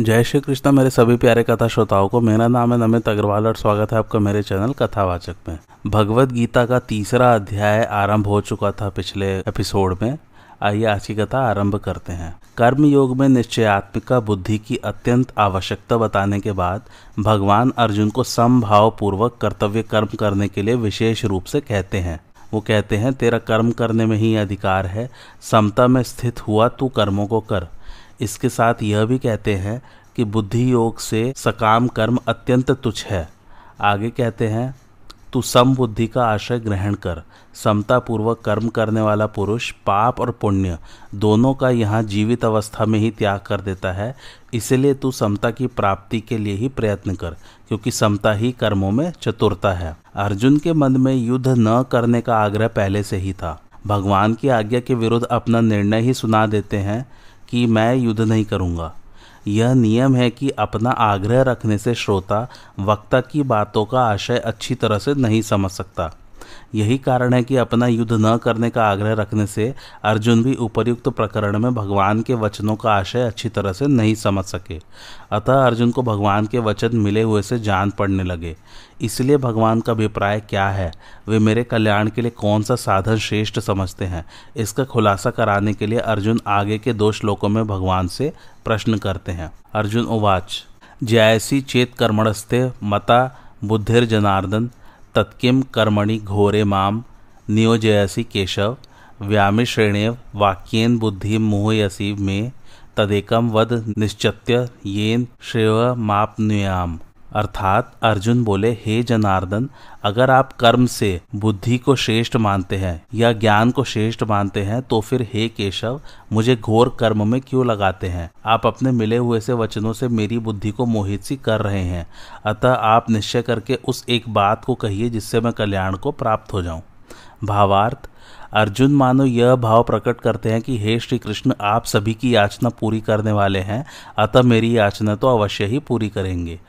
जय श्री कृष्ण, मेरे सभी प्यारे कथा श्रोताओं को मेरा नाम है नमित अग्रवाल और स्वागत है आपका मेरे चैनल कथावाचक में। भगवत गीता का तीसरा अध्याय आरंभ हो चुका था पिछले एपिसोड में। आइए आज की कथा आरंभ करते हैं। कर्म योग में निश्चयात्मिका बुद्धि की अत्यंत आवश्यकता बताने के बाद भगवान अर्जुन को समभाव पूर्वक कर्तव्य कर्म करने के लिए विशेष रूप से कहते हैं। वो कहते हैं, तेरा कर्म करने में ही अधिकार है, समता में स्थित हुआ तू कर्मों को कर। इसके साथ यह भी कहते हैं कि बुद्धि योग से सकाम कर्म अत्यंत तुच्छ है। आगे कहते हैं, तू सम बुद्धि का आश्रय ग्रहण कर। समता पूर्वक कर्म करने वाला पुरुष, पाप और पुण्य दोनों का यहाँ जीवित अवस्था में ही त्याग कर देता है। इसलिए तू समता की प्राप्ति के लिए ही प्रयत्न कर, क्योंकि समता ही कर्मों में चतुरता है। अर्जुन के मन में युद्ध न करने का आग्रह पहले से ही था। भगवान की आज्ञा के विरुद्ध अपना निर्णय ही सुना देते हैं कि मैं युद्ध नहीं करूँगा। यह नियम है कि अपना आग्रह रखने से श्रोता वक्ता की बातों का आशय अच्छी तरह से नहीं समझ सकता। यही कारण है कि अपना युद्ध न करने का आग्रह रखने से अर्जुन भी उपर्युक्त प्रकरण में भगवान के वचनों का आशय अच्छी तरह से नहीं समझ सके। अतः अर्जुन को भगवान के वचन मिले हुए से जान पड़ने लगे। इसलिए भगवान का अभिप्राय क्या है? वे मेरे कल्याण के लिए कौन सा साधन श्रेष्ठ समझते हैं? इसका खुलासा कराने के लिए अर्जुन आगे के दो श्लोकों में भगवान से प्रश्न करते हैं। अर्जुन उवाच जैसी चेत कर्मणस्ते मता बुद्धिर जनार्दन तत्किम कर्मणि घोरे माम नियोजयसी केशव, व्यामिश्रेणेव वाक्येन बुद्धि मोहयसी मे तदेकम वद निश्चत्य येन श्रेय मापनुयाम। अर्थात अर्जुन बोले, हे जनार्दन, अगर आप कर्म से, बुद्धि को श्रेष्ठ मानते हैं या ज्ञान को श्रेष्ठ मानते हैं तो फिर हे केशव, मुझे घोर कर्म में क्यों लगाते हैं? आप अपने मिले हुए से वचनों से मेरी बुद्धि को मोहित सी कर रहे हैं। अतः आप निश्चय करके उस एक बात को कहिए जिससे मैं कल्याण को प्राप्त हो जाऊँ। भावार्थ, अर्जुन, मानो यह भाव प्रकट करते हैं कि हे श्री कृष्ण आप सभी की याचना पूरी करने वाले हैं, अतः मेरी याचना तो अवश्य ही पूरी करेंगे।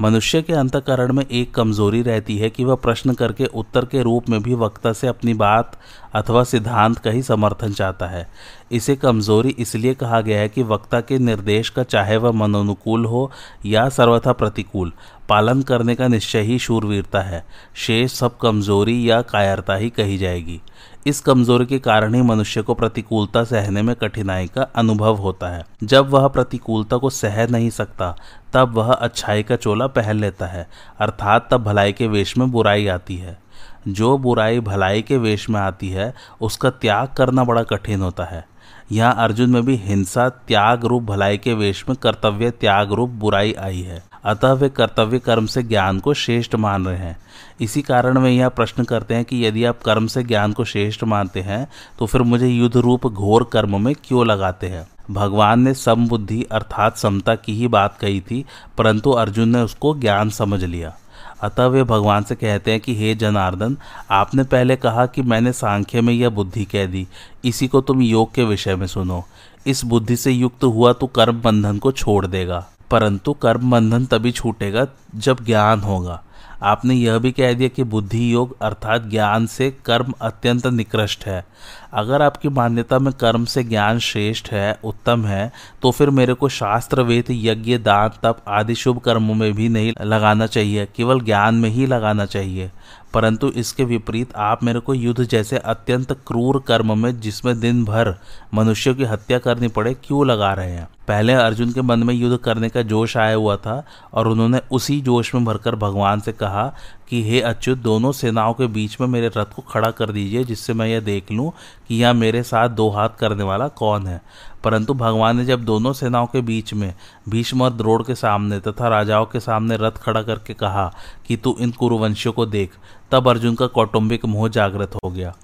मनुष्य के अंतकरण में एक कमज़ोरी रहती है कि वह प्रश्न करके उत्तर के रूप में भी वक्ता से अपनी बात अथवा सिद्धांत का ही समर्थन चाहता है। इसे कमज़ोरी इसलिए कहा गया है कि वक्ता के निर्देश का चाहे वह मनोनुकूल हो या सर्वथा प्रतिकूल, पालन करने का निश्चय ही शूरवीरता है। शेष सब कमज़ोरी या कायरता ही कही जाएगी। इस कमज़ोरी के कारण ही मनुष्य को प्रतिकूलता सहने में कठिनाई का अनुभव होता है। जब वह प्रतिकूलता को सह नहीं सकता, तब वह अच्छाई का चोला पहन लेता है, अर्थात तब भलाई के वेश में बुराई आती है। जो बुराई भलाई के वेश में आती है, उसका त्याग करना बड़ा कठिन होता है। यहाँ अर्जुन में भी हिंसा, त्याग रूप भलाई के वेश में कर्तव्य, त्याग रूप बुराई आई है। अतः वे कर्तव्य कर्म से ज्ञान को श्रेष्ठ मान रहे हैं। इसी कारण वे यह प्रश्न करते हैं कि यदि आप कर्म से ज्ञान को श्रेष्ठ मानते हैं तो फिर मुझे युद्ध रूप घोर कर्म में क्यों लगाते हैं? भगवान ने समबुद्धि अर्थात समता की ही बात कही थी, परंतु अर्जुन ने उसको ज्ञान समझ लिया। अतः वे भगवान से कहते हैं कि, हे जनार्दन, आपने पहले कहा कि मैंने सांख्य में यह बुद्धि कह दी। इसी को तुम योग के विषय में सुनो। इस बुद्धि से युक्त हुआ तो कर्म बंधन को छोड़ देगा। परंतु कर्म बंधन तभी छूटेगा जब ज्ञान होगा। आपने यह भी कह दिया कि बुद्धि योग अर्थात ज्ञान से कर्म अत्यंत निकृष्ट है। अगर आपकी मान्यता में कर्म से ज्ञान श्रेष्ठ है, उत्तम है तो फिर मेरे को शास्त्र वेद यज्ञ, दान, तप आदि शुभ कर्मों में भी नहीं लगाना चाहिए, केवल ज्ञान में ही लगाना चाहिए। परंतु इसके विपरीत आप मेरे को युद्ध जैसे अत्यंत क्रूर कर्म में, जिसमें दिन भर मनुष्यों की हत्या करनी पड़े, क्यों लगा रहे हैं? पहले अर्जुन के मन में युद्ध करने का जोश आया हुआ था, और उन्होंने उसी जोश में भरकर भगवान से कहा कि हे अच्युत, दोनों सेनाओं के बीच में मेरे रथ को खड़ा कर दीजिए, जिससे मैं यह देख लूँ कि यह मेरे साथ दो हाथ करने वाला कौन है। परंतु भगवान ने जब दोनों सेनाओं के बीच में भीष्म और द्रोड़ के सामने तथा राजाओं के सामने रथ खड़ा करके कहा कि तू इन कुरुवंशियों को देख, तब अर्जुन का कौटुंबिक मोह जागृत हो गया।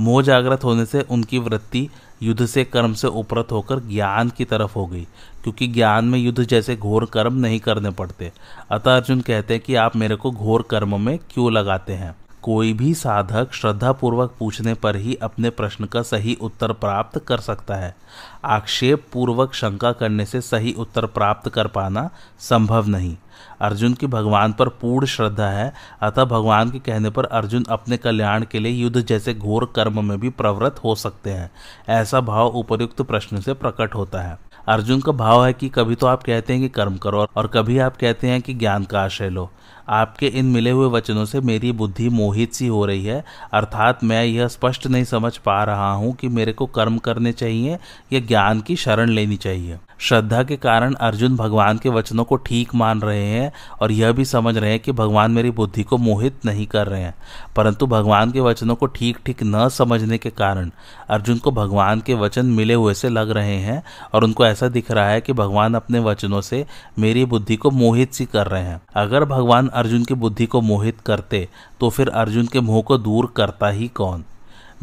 मोह जागृत होने से उनकी वृत्ति युद्ध से कर्म से उपरत होकर ज्ञान की तरफ़ हो गई, क्योंकि ज्ञान में युद्ध जैसे घोर कर्म नहीं करने पड़ते। अतः अर्जुन कहते हैं कि आप मेरे को घोर कर्म में क्यों लगाते हैं? कोई भी साधक श्रद्धापूर्वक पूछने पर ही अपने प्रश्न का सही उत्तर प्राप्त कर सकता है। आक्षेप पूर्वक शंका करने से सही उत्तर प्राप्त कर पाना संभव नहीं। अर्जुन की भगवान पर पूर्ण श्रद्धा है। अतः भगवान के कहने पर अर्जुन अपने कल्याण के लिए युद्ध जैसे घोर कर्म में भी प्रवृत्त हो सकते हैं। ऐसा भाव उपयुक्त प्रश्न से प्रकट होता है। अर्जुन का भाव है कि कभी तो आप कहते हैं कि कर्म करो और कभी आप कहते हैं कि ज्ञान का आश्रय लो। आपके इन मिले हुए वचनों से मेरी बुद्धि मोहित सी हो रही है। अर्थात मैं यह स्पष्ट नहीं समझ पा रहा हूँ कि मेरे को कर्म करने चाहिए या ज्ञान की शरण लेनी चाहिए। श्रद्धा के कारण अर्जुन भगवान के वचनों को ठीक मान रहे हैं और यह भी समझ रहे हैं कि भगवान मेरी बुद्धि को मोहित नहीं कर रहे हैं। परंतु भगवान के वचनों को ठीक ठीक न समझने के कारण अर्जुन को भगवान के वचन मिले हुए से लग रहे हैं और उनको ऐसा दिख रहा है कि भगवान अपने वचनों से मेरी बुद्धि को मोहित सी कर रहे हैं। अगर भगवान अर्जुन की बुद्धि को मोहित करते तो फिर अर्जुन के मोह को दूर करता ही कौन?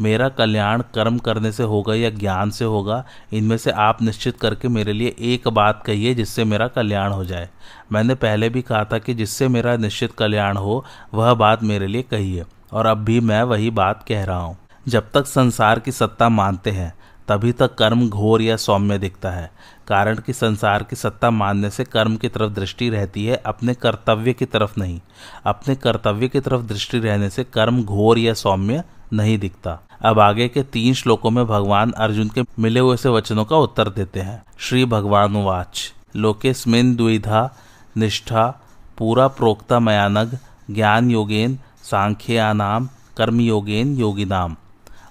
मेरा कल्याण कर्म करने से होगा या ज्ञान से होगा, इनमें से आप निश्चित करके मेरे लिए एक बात कहिए जिससे मेरा कल्याण हो जाए। मैंने पहले भी कहा था कि जिससे मेरा निश्चित कल्याण हो, वह बात मेरे लिए कहिए, और अब भी मैं वही बात कह रहा हूँ। जब तक संसार की सत्ता मानते हैं, तभी तक कर्म घोर या सौम्य दिखता है। कारण कि संसार की सत्ता मानने से कर्म की तरफ़ दृष्टि रहती है, अपने कर्तव्य की तरफ़ नहीं। अपने कर्तव्य की तरफ़ दृष्टि रहने से कर्म घोर या सौम्य नहीं दिखता। अब आगे के तीन श्लोकों में भगवान अर्जुन के मिले हुए से वचनों का उत्तर देते हैं। श्री भगवान वाच लोकेस्मिन द्विधा निष्ठा पूरा प्रोक्ता मयानग ज्ञान योगेन सांख्यानाम कर्म योगेन योगिनाम।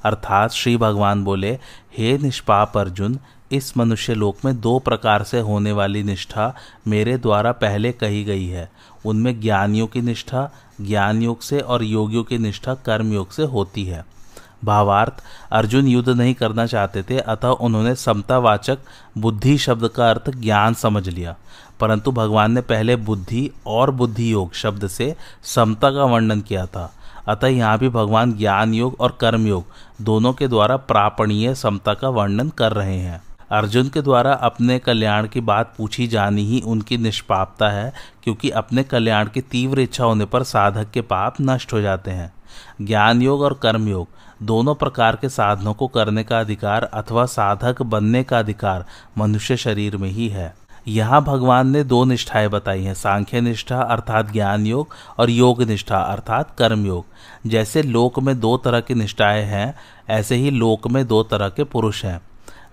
अर्थात श्री भगवान बोले, हे निष्पाप अर्जुन, इस मनुष्य लोक में दो प्रकार से होने वाली निष्ठा मेरे द्वारा पहले कही गई है। उनमें ज्ञानियों की निष्ठा ज्ञान योग से और योगियों की निष्ठा कर्म योग से होती है। भावार्थ अर्जुन युद्ध नहीं करना चाहते थे, अतः उन्होंने समतावाचक बुद्धि शब्द का अर्थ ज्ञान समझ लिया। परंतु भगवान ने पहले बुद्धि और बुद्धि योग शब्द से समता का वर्णन किया था। अतः यहाँ भी भगवान ज्ञान योग और कर्म योग दोनों के द्वारा प्रापणीय समता का वर्णन कर रहे हैं। अर्जुन के द्वारा अपने कल्याण की बात पूछी जानी ही उनकी निष्पापता है, क्योंकि अपने कल्याण की तीव्र इच्छा होने पर साधक के पाप नष्ट हो जाते हैं। ज्ञान योग और कर्म योग दोनों प्रकार के साधनों को करने का अधिकार अथवा साधक बनने का अधिकार मनुष्य शरीर में ही है। यहाँ भगवान ने दो निष्ठाएँ बताई हैं, सांख्य निष्ठा अर्थात ज्ञान योग और योग निष्ठा अर्थात कर्म योग। जैसे लोक में दो तरह की निष्ठाएँ हैं, ऐसे ही लोक में दो तरह के पुरुष हैं।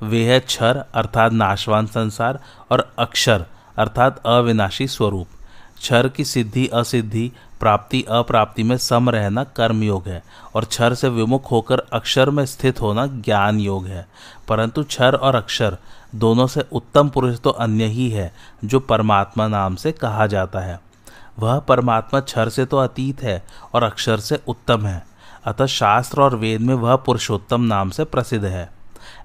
वे है क्षर अर्थात नाशवान संसार और अक्षर अर्थात अविनाशी स्वरूप। क्षर की सिद्धि असिद्धि प्राप्ति अप्राप्ति में सम रहना कर्म योग है, और क्षर से विमुख होकर अक्षर में स्थित होना ज्ञान योग है। परंतु क्षर और अक्षर दोनों से उत्तम पुरुष तो अन्य ही है, जो परमात्मा नाम से कहा जाता है। वह परमात्मा क्षर से तो अतीत है, और अक्षर से उत्तम है। अतः शास्त्र और वेद में वह पुरुषोत्तम नाम से प्रसिद्ध है।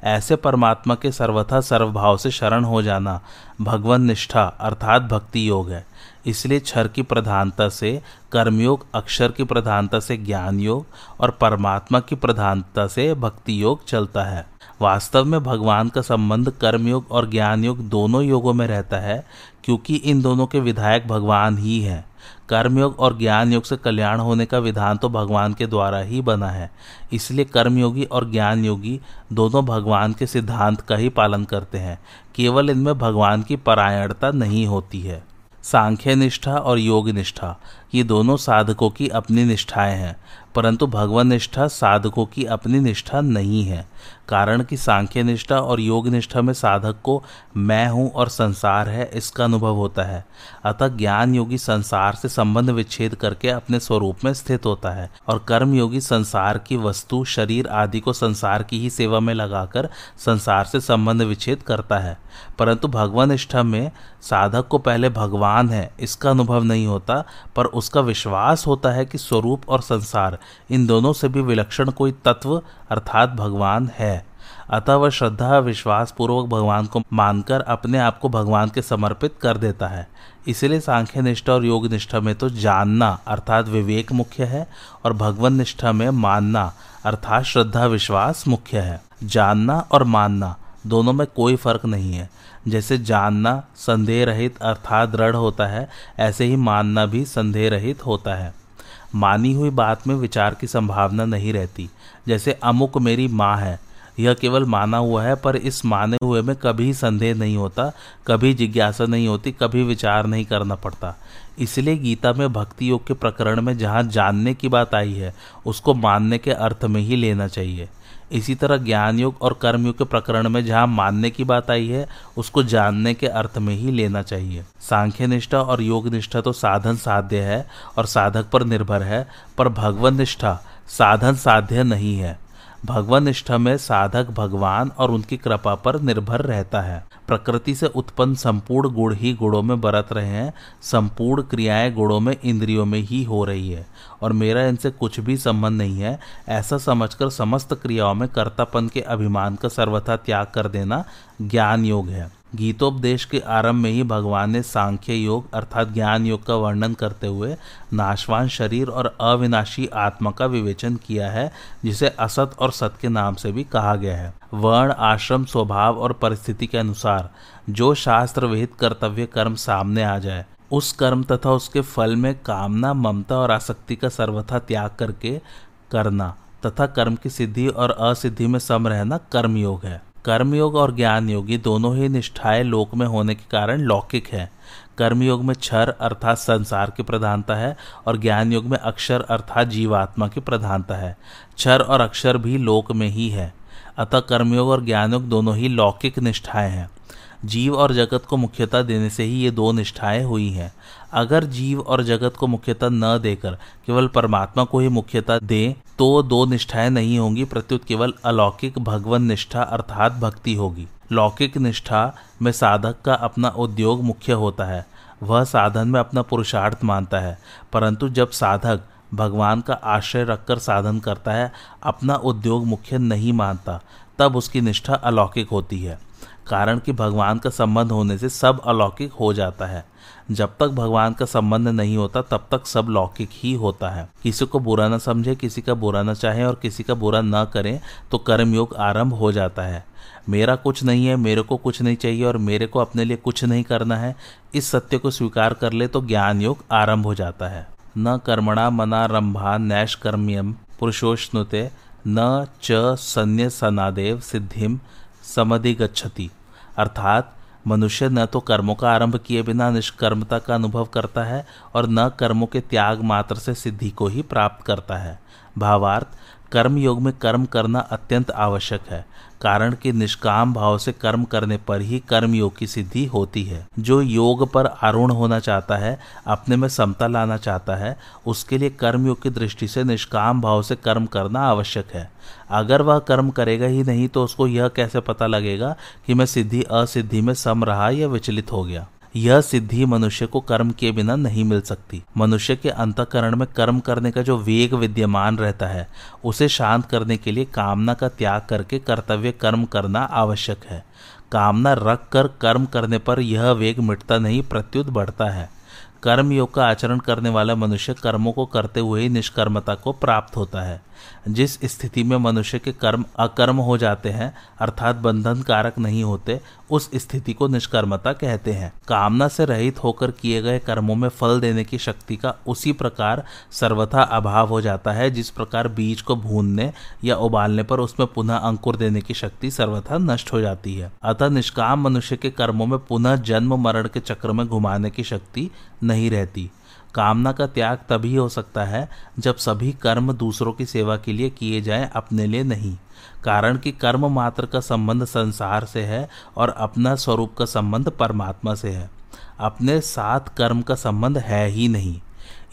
ऐसे परमात्मा के सर्वथा सर्वभाव से शरण हो जाना भगवान निष्ठा अर्थात भक्ति योग है। इसलिए क्षर की प्रधानता से, कर्मयोग, अक्षर की प्रधानता से ज्ञान योग और परमात्मा की प्रधानता से भक्ति योग चलता है। वास्तव में भगवान का संबंध कर्मयोग और ज्ञान योग दोनों योगों में रहता है, क्योंकि इन दोनों के विधायक भगवान ही हैं। कर्मयोग और ज्ञान योग से कल्याण होने का विधान तो भगवान के द्वारा ही बना है। इसलिए कर्मयोगी और ज्ञान योगी दोनों भगवान के सिद्धांत का ही पालन करते हैं। केवल इनमें भगवान की परायणता नहीं होती है। सांख्य निष्ठा और योग निष्ठा ये दोनों साधकों की अपनी निष्ठाएँ हैं, परंतु भगवान निष्ठा साधकों की अपनी निष्ठा नहीं है। कारण कि सांख्य निष्ठा और योग निष्ठा में साधक को मैं हूँ और संसार है, इसका अनुभव होता है। अतः ज्ञान योगी संसार से संबंध विच्छेद करके अपने स्वरूप में स्थित होता है, और कर्म योगी संसार की वस्तु, शरीर आदि को संसार की ही सेवा में लगाकर संसार से संबंध विच्छेद करता है। परंतु भगवान निष्ठा में साधक को पहले भगवान है, इसका अनुभव नहीं होता, पर उसका विश्वास होता है कि स्वरूप और संसार, इन दोनों से भी विलक्षण कोई तत्व अर्थात भगवान है। अतः वह श्रद्धा विश्वास पूर्वक भगवान को मानकर अपने आप को भगवान के समर्पित कर देता है। इसलिए सांख्य निष्ठा और योग निष्ठा में तो जानना अर्थात विवेक मुख्य है और भगवान निष्ठा में मानना अर्थात श्रद्धा विश्वास मुख्य है। जानना और मानना, दोनों में कोई फ़र्क नहीं है। जैसे जानना संदेह रहित अर्थात दृढ़ होता है, ऐसे ही मानना भी संदेह रहित होता है। मानी हुई बात में विचार की संभावना नहीं रहती। जैसे अमुक मेरी माँ है, यह केवल माना हुआ है, पर इस माने हुए में कभी संदेह नहीं होता, कभी जिज्ञासा नहीं होती, कभी विचार नहीं करना पड़ता। इसलिए गीता में भक्ति योग के प्रकरण में जहाँ जानने की बात आई है, उसको मानने के अर्थ में ही लेना चाहिए। इसी तरह ज्ञान युग और कर्मयुग के प्रकरण में जहाँ मानने की बात आई है, उसको जानने के अर्थ में ही लेना चाहिए। सांख्य निष्ठा और योग निष्ठा तो साधन साध्य है और साधक पर निर्भर है, पर भगवत निष्ठा साधन साध्य नहीं है। भगवान निष्ठा में साधक भगवान और उनकी कृपा पर निर्भर रहता है। प्रकृति से उत्पन्न संपूर्ण गुण ही गुणों में बरत रहे हैं। संपूर्ण क्रियाएँ गुणों में इंद्रियों में ही हो रही है। और मेरा इनसे कुछ भी संबंध नहीं है। ऐसा समझकर समस्त क्रियाओं में कर्तापन के अभिमान का सर्वथा त्याग कर देना ज्ञान योग है। गीतोपदेश के आरंभ में ही भगवान ने सांख्य योग अर्थात ज्ञान योग का वर्णन करते हुए नाशवान शरीर और अविनाशी आत्मा का विवेचन किया है, जिसे असत और सत के नाम से भी कहा गया है। वर्ण, आश्रम, स्वभाव और परिस्थिति के अनुसार जो शास्त्र विहित कर्तव्य कर्म सामने आ जाए, उस कर्म तथा उसके फल में कामना, ममता और आसक्ति का सर्वथा त्याग करके करना तथा कर्म की सिद्धि और असिद्धि में सम रहना कर्मयोग है। कर्मयोग और ज्ञान योग ये दोनों ही निष्ठाएँ लोक में होने के कारण लौकिक है। कर्मयोग में क्षर अर्थात संसार की प्रधानता है और ज्ञान योग में अक्षर अर्थात जीवात्मा की प्रधानता है। क्षर और अक्षर भी लोक में ही है। अतः कर्मयोग और ज्ञान योग दोनों ही लौकिक निष्ठाएँ हैं। जीव और जगत को मुख्यता देने से ही ये दो निष्ठाएँ हुई हैं। अगर जीव और जगत को मुख्यता न देकर केवल परमात्मा को ही मुख्यता दें तो दो निष्ठाएँ नहीं होंगी, प्रत्युत केवल अलौकिक भगवन निष्ठा अर्थात भक्ति होगी। लौकिक निष्ठा में साधक का अपना उद्योग मुख्य होता है, वह साधन में अपना पुरुषार्थ मानता है, परंतु जब साधक भगवान का आश्रय रखकर साधन करता है, अपना उद्योग मुख्य नहीं मानता, तब उसकी निष्ठा अलौकिक होती है। कारण कि भगवान का संबंध होने से सब अलौकिक हो जाता है। जब तक भगवान का संबंध नहीं होता, तब तक सब लौकिक ही होता है। किसी को बुरा न समझे, किसी का बुरा न चाहे और किसी का बुरा न करें तो कर्मयोग आरंभ हो जाता है। मेरा कुछ नहीं है, मेरे को कुछ नहीं चाहिए और मेरे को अपने लिए कुछ नहीं करना है। इस सत्य को स्वीकार कर ले तो ज्ञान योग आरंभ हो जाता है। न कर्मणा मना रंभा नैश कर्म्यम पुरुषोष्णुते, न च सन्य सनादेव सिद्धिम समधिगछति अर्थात, मनुष्य न तो कर्मों का आरंभ किए बिना निष्कर्मता का अनुभव करता है और न कर्मों के त्याग मात्र से सिद्धि को ही प्राप्त करता है। भावार्थ कर्म योग में कर्म करना अत्यंत आवश्यक है। कारण कि निष्काम भाव से कर्म करने पर ही कर्म योग की सिद्धि होती है। जो योग पर आरूढ़ होना चाहता है, अपने में समता लाना चाहता है, उसके लिए कर्म योग की दृष्टि से निष्काम भाव से कर्म करना आवश्यक है। अगर वह कर्म करेगा ही नहीं तो उसको यह कैसे पता लगेगा कि मैं सिद्धि, असिद्धि में सम रहा या विचलित हो गया? यह सिद्धि मनुष्य को कर्म के बिना नहीं मिल सकती। मनुष्य के अंतकरण में कर्म करने का जो वेग विद्यमान रहता है, उसे शांत करने के लिए कामना का त्याग करके कर्तव्य कर्म करना आवश्यक है। कामना रख कर कर्म करने पर यह वेग मिटता नहीं, प्रत्युत बढ़ता है। कर्म योग का आचरण करने वाला मनुष्य कर्मों को करते हुए ही निष्कर्मता को प्राप्त होता है। जिस स्थिति में मनुष्य के कर्म, अकर्म हो जाते हैं, अर्थात बंधन कारक नहीं होते, उस स्थिति को निष्कर्मता कहते हैं। कामना से रहित होकर किए गए कर्मों में फल देने की शक्ति का उसी प्रकार सर्वथा अभाव हो जाता है, जिस प्रकार बीज को भूनने या उबालने पर उसमें पुनः अंकुर देने की शक्ति सर्वथा नष्ट हो जाती है। अतः निष्काम मनुष्य के कर्मों में पुनः जन्म मरण के चक्र में घुमाने की शक्ति नहीं रहती। कामना का त्याग तभी हो सकता है जब सभी कर्म दूसरों की सेवा के लिए किए जाएँ, अपने लिए नहीं। कारण कि कर्म मात्र का संबंध संसार से है और अपना स्वरूप का संबंध परमात्मा से है। अपने साथ कर्म का संबंध है ही नहीं।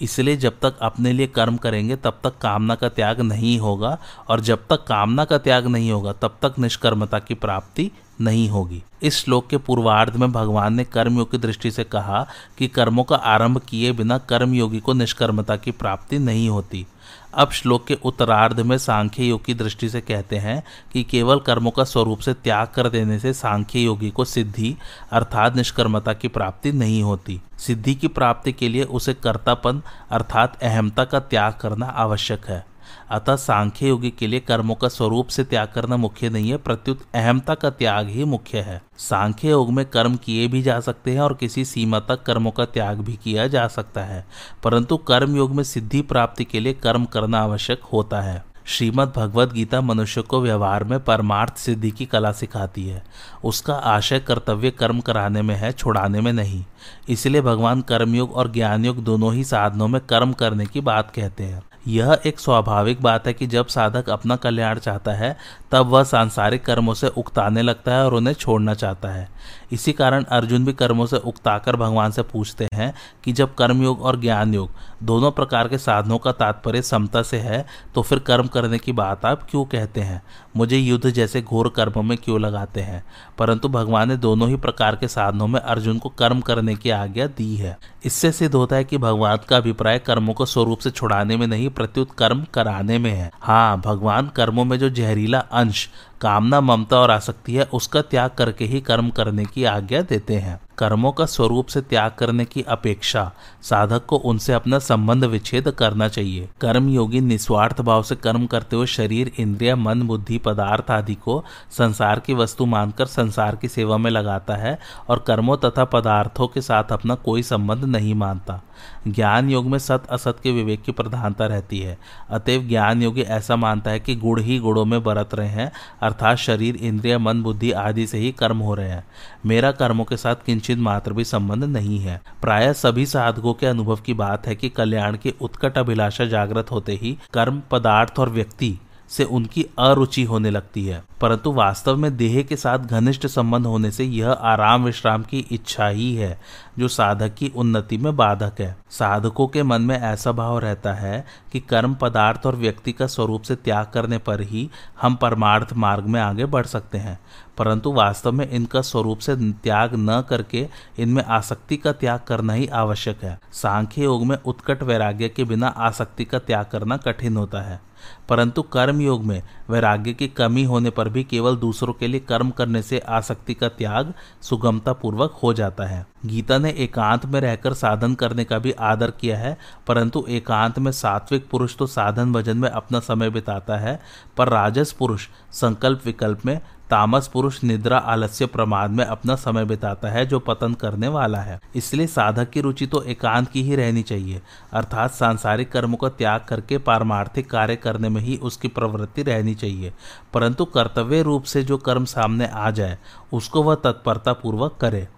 इसलिए जब तक अपने लिए कर्म करेंगे, तब तक कामना का त्याग नहीं होगा और जब तक कामना का त्याग नहीं होगा, तब तक निष्कर्मता की प्राप्ति नहीं होगी। इस श्लोक के पूर्वार्ध में भगवान ने कर्मयोग की दृष्टि से कहा कि कर्मों का आरंभ किए बिना कर्मयोगी को निष्कर्मता की प्राप्ति नहीं होती। अब श्लोक के उत्तरार्ध में सांख्य योग की दृष्टि से कहते हैं कि केवल कर्मों का स्वरूप से त्याग कर देने से सांख्य योगी को सिद्धि अर्थात निष्कर्मता की प्राप्ति नहीं होती। सिद्धि की प्राप्ति के लिए उसे कर्तापन अर्थात अहमता का त्याग करना आवश्यक है। अतः सांख्य योगी के लिए कर्मों का स्वरूप से त्याग करना मुख्य नहीं है, प्रत्युत अहमता का त्याग ही मुख्य है। सांख्य योग में कर्म किए भी जा सकते हैं और किसी सीमा तक कर्मों का त्याग भी किया जा सकता है। परंतु कर्म योग में सिद्धि प्राप्ति के लिए कर्म करना आवश्यक होता है। श्रीमद् भगवद गीता मनुष्य को व्यवहार में परमार्थ सिद्धि की कला सिखाती है। उसका आशय कर्तव्य कर्म कराने में है, छुड़ाने में नहीं। इसलिए भगवान कर्मयोग और ज्ञान योग दोनों ही साधनों में कर्म करने की बात कहते हैं। यह एक स्वाभाविक बात है कि जब साधक अपना कल्याण चाहता है, तब वह सांसारिक कर्मों से उकताने लगता है और उन्हें छोड़ना चाहता है। इसी कारण अर्जुन भी कर्मों से उकताकर भगवान से पूछते हैं कि जब कर्मयोग और ज्ञान योग दोनों प्रकार के साधनों का तात्पर्य समता से है तो फिर कर्म करने की बात आप क्यों कहते हैं? मुझे युद्ध जैसे घोर कर्म में क्यों लगाते हैं? परंतु भगवान ने दोनों ही प्रकार के साधनों में अर्जुन को कर्म करने की आज्ञा दी है। इससे सिद्ध होता है कि भगवान का अभिप्राय कर्मों को स्वरूप से छुड़ाने में नहीं, प्रत्युत कर्म कराने में है। हाँ भगवान कर्मों में जो जहरीला अंश, कामना, ममता और आसक्ति है, उसका त्याग करके ही कर्म करने की आज्ञा देते हैं। कर्मों का स्वरूप से त्याग करने की अपेक्षा साधक को उनसे अपना संबंध विच्छेद करना चाहिए। कर्म योगी निस्वार्थ भाव से कर्म करते हुए शरीर, इंद्रिया, मन, बुद्धि, पदार्थ आदि को संसार की वस्तु मानकर संसार की सेवा में लगाता है और कर्मों तथा पदार्थों के साथ अपना कोई संबंध नहीं मानता। ज्ञान योग में सत असत के विवेक की प्रधानता रहती है। अतएव ज्ञान योगी ऐसा मानता है कि गुड़ ही गुड़ों में बरत रहे हैं, अर्थात शरीर, इंद्रिय, मन, बुद्धि आदि से ही कर्म हो रहे हैं। मेरा कर्मों के साथ किंचित मात्र भी संबंध नहीं है। प्राय सभी साधकों के अनुभव की बात है कि कल्याण की उत्कट अभिलाषा जागृत होते ही कर्म, पदार्थ और व्यक्ति से उनकी अरुचि होने लगती है। परंतु वास्तव में देह के साथ घनिष्ठ संबंध होने से यह आराम विश्राम की इच्छा ही है, जो साधक की उन्नति में बाधक है। साधकों के मन में ऐसा भाव रहता है कि कर्म पदार्थ और व्यक्ति का स्वरूप से त्याग करने पर ही हम परमार्थ मार्ग में आगे बढ़ सकते हैं। परंतु वास्तव में इनका स्वरूप से त्याग न करके इनमें आसक्ति का त्याग करना ही आवश्यक है। सांख्य योग में उत्कट वैराग्य के बिना आसक्ति का त्याग करना कठिन होता है। परंतु कर्म योग में वैराग्य की कमी होने पर भी केवल दूसरों के लिए कर्म करने से आसक्ति का त्याग सुगमता पूर्वक हो जाता है। गीता ने एकांत में रहकर साधन करने का भी आदर किया है, परंतु एकांत में सात्विक पुरुष तो साधन भजन में अपना समय बिताता है, पर राजस पुरुष संकल्प विकल्प में तामस पुरुष निद्रा आलस्य प्रमाद में अपना समय बिताता है, जो पतन करने वाला है। इसलिए साधक की रुचि तो एकांत की ही रहनी चाहिए, अर्थात सांसारिक कर्मों का त्याग करके पारमार्थिक कार्य करने में ही उसकी प्रवृत्ति रहनी चाहिए। परंतु कर्तव्य रूप से जो कर्म सामने आ जाए, उसको वह तत्परता पूर्वक करे।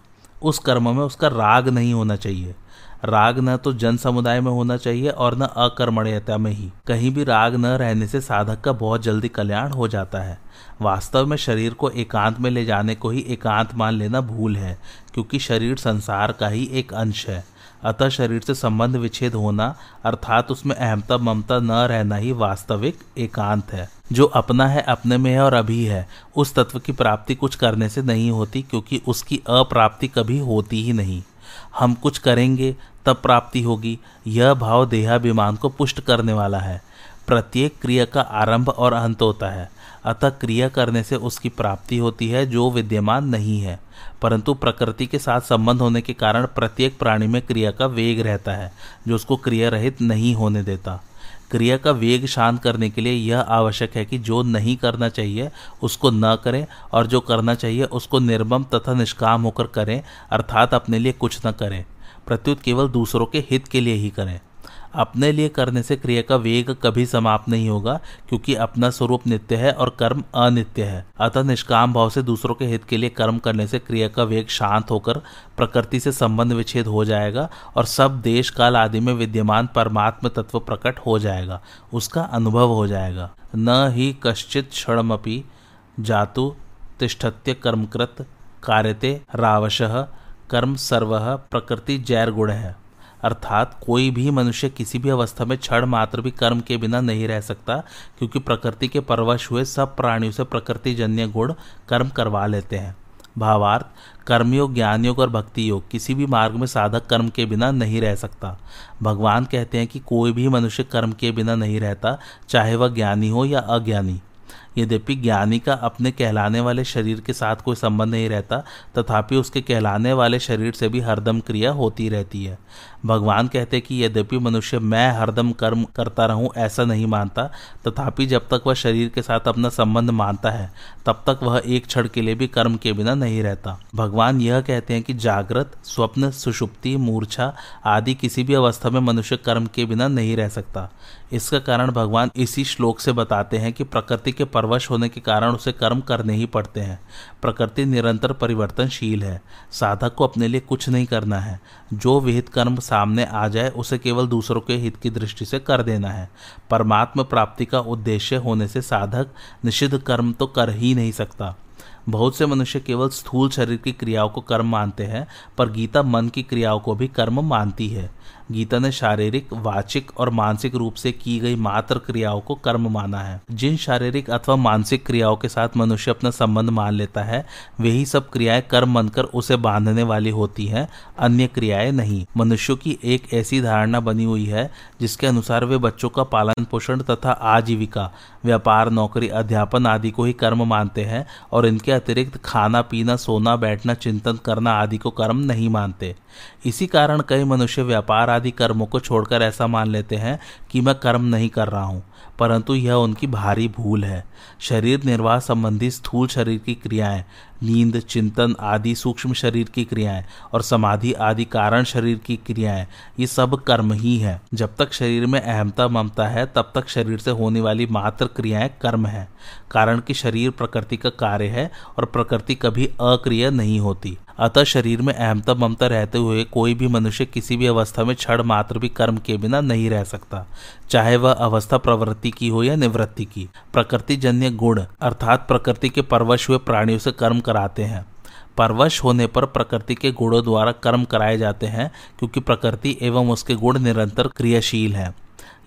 उस कर्म में उसका राग नहीं होना चाहिए। राग न तो जन समुदाय में होना चाहिए और न अकर्मण्यता में ही। कहीं भी राग न रहने से साधक का बहुत जल्दी कल्याण हो जाता है। वास्तव में शरीर को एकांत में ले जाने को ही एकांत मान लेना भूल है, क्योंकि शरीर संसार का ही एक अंश है। अतः शरीर से संबंध विच्छेद होना, अर्थात उसमें अहमता ममता न रहना ही वास्तविक एकांत है। जो अपना है, अपने में है और अभी है, उस तत्व की प्राप्ति कुछ करने से नहीं होती, क्योंकि उसकी अप्राप्ति कभी होती ही नहीं। हम कुछ करेंगे, तब प्राप्ति होगी। यह भाव देहाभिमान को पुष्ट करने वाला है। प्रत्येक क्रिया का आरंभ और अंत होता है। अतः क्रिया करने से उसकी प्राप्ति होती है, जो विद्यमान नहीं है। परंतु प्रकृति के साथ संबंध होने के कारण प्रत्येक प्राणी में क्रिया का वेग रहता है, जो उसको क्रिया रहित नहीं होने देता। क्रिया का वेग शांत करने के लिए यह आवश्यक है कि जो नहीं करना चाहिए, उसको न करें और जो करना चाहिए, उसको निर्मम तथा निष्काम होकर करें, अर्थात अपने लिए कुछ न करें। प्रत्युत केवल दूसरों के हित के लिए ही करें। अपने लिए करने से क्रिया का वेग कभी समाप्त नहीं होगा, क्योंकि अपना स्वरूप नित्य है और कर्म अनित्य है। अतः निष्काम भाव से दूसरों के हित के लिए कर्म करने से क्रिया का वेग शांत होकर प्रकृति से संबंध विच्छेद हो जाएगा और सब देश काल आदि में विद्यमान परमात्म तत्व प्रकट हो जाएगा, उसका अनुभव हो जाएगा। न ही कश्चित क्षणमपि जातु तिष्ठत्य कर्मकृत कार्यते रावश, कर्म सर्व प्रकृति जैर गुण है। अर्थात कोई भी मनुष्य किसी भी अवस्था में क्षण मात्र भी कर्म के बिना नहीं रह सकता, क्योंकि प्रकृति के परवश हुए सब प्राणियों से प्रकृति जन्य गुण कर्म करवा लेते हैं। भावार्थ, कर्मयोग ज्ञान योग और भक्ति योग किसी भी मार्ग में साधक कर्म के बिना नहीं रह सकता। भगवान कहते हैं कि कोई भी मनुष्य कर्म के बिना नहीं रहता, चाहे वह ज्ञानी हो या अज्ञानी। यद्यपि ज्ञानी का अपने कहलाने वाले शरीर के साथ कोई संबंध नहीं रहता, तथापि उसके कहलाने वाले शरीर से भी हरदम क्रिया होती रहती है। भगवान कहते कि यद्यपि मनुष्य, मैं हरदम कर्म करता रहूँ, ऐसा नहीं मानता, तथापि जब तक वह शरीर के साथ अपना संबंध मानता है, तब तक वह एक क्षण के लिए भी कर्म के बिना नहीं रहता। भगवान यह कहते हैं कि जागृत, स्वप्न, सुषुप्ति, मूर्छा आदि किसी भी अवस्था में मनुष्य कर्म के बिना नहीं रह सकता। इसका कारण भगवान इसी श्लोक से बताते हैं कि प्रकृति के परवश होने के कारण उसे कर्म करने ही पड़ते हैं। प्रकृति निरंतर परिवर्तनशील है। साधक को अपने लिए कुछ नहीं करना है। जो विहित कर्म सामने आ जाए, उसे केवल दूसरों के हित की दृष्टि से कर देना है। परमात्म प्राप्ति का उद्देश्य होने से साधक निषिद्ध कर्म तो कर ही नहीं सकता। बहुत से मनुष्य केवल स्थूल शरीर की क्रियाओं को कर्म मानते हैं, पर गीता मन की क्रियाओं को भी कर्म मानती है। गीता ने शारीरिक, वाचिक और मानसिक रूप से की गई मात्र क्रियाओं को कर्म माना है। जिन शारीरिक अथवा मानसिक क्रियाओं के साथ मनुष्य अपना संबंध मान लेता है वही सब क्रियाएँ कर्म बनकर उसे बांधने वाली होती हैं, अन्य क्रियाएँ नहीं। मनुष्यों की एक ऐसी धारणा बनी हुई है, जिसके अनुसार वे बच्चों का पालन पोषण तथा आजीविका, व्यापार, नौकरी, अध्यापन आदि को ही कर्म मानते हैं और इनके अतिरिक्त खाना, पीना, सोना, बैठना, चिंतन, करना आदि को कर्म नहीं मानते। इसी कारण कई मनुष्य व्यापार आदि कर्मों को छोड़कर ऐसा मान लेते हैं कि मैं कर्म नहीं कर रहा हूँ, परंतु यह उनकी भारी भूल है। शरीर निर्वाह संबंधी स्थूल शरीर की क्रियाएँ नींद, चिंतन आदि सूक्ष्म शरीर की क्रियाएँ और समाधि आदि कारण शरीर की क्रियाएँ, ये सब कर्म ही है। जब तक शरीर में अहमता ममता है, तब तक शरीर से होने वाली मात्र क्रियाएँ कर्म है। कारण कि शरीर प्रकृति का कार्य है और प्रकृति कभी अक्रिय नहीं होती। अतः शरीर में अहमता ममता रहते हुए कोई भी मनुष्य किसी भी अवस्था में क्षण मात्र भी कर्म के बिना नहीं रह सकता, चाहे वह अवस्था प्रवृत्ति की हो या निवृत्ति की। प्रकृति जन्य गुण, अर्थात प्रकृति के परवश हुए प्राणियों से कर्म कराते हैं। परवश होने पर प्रकृति के गुणों द्वारा कर्म कराए जाते हैं, क्योंकि प्रकृति एवं उसके गुण निरंतर क्रियाशील हैं।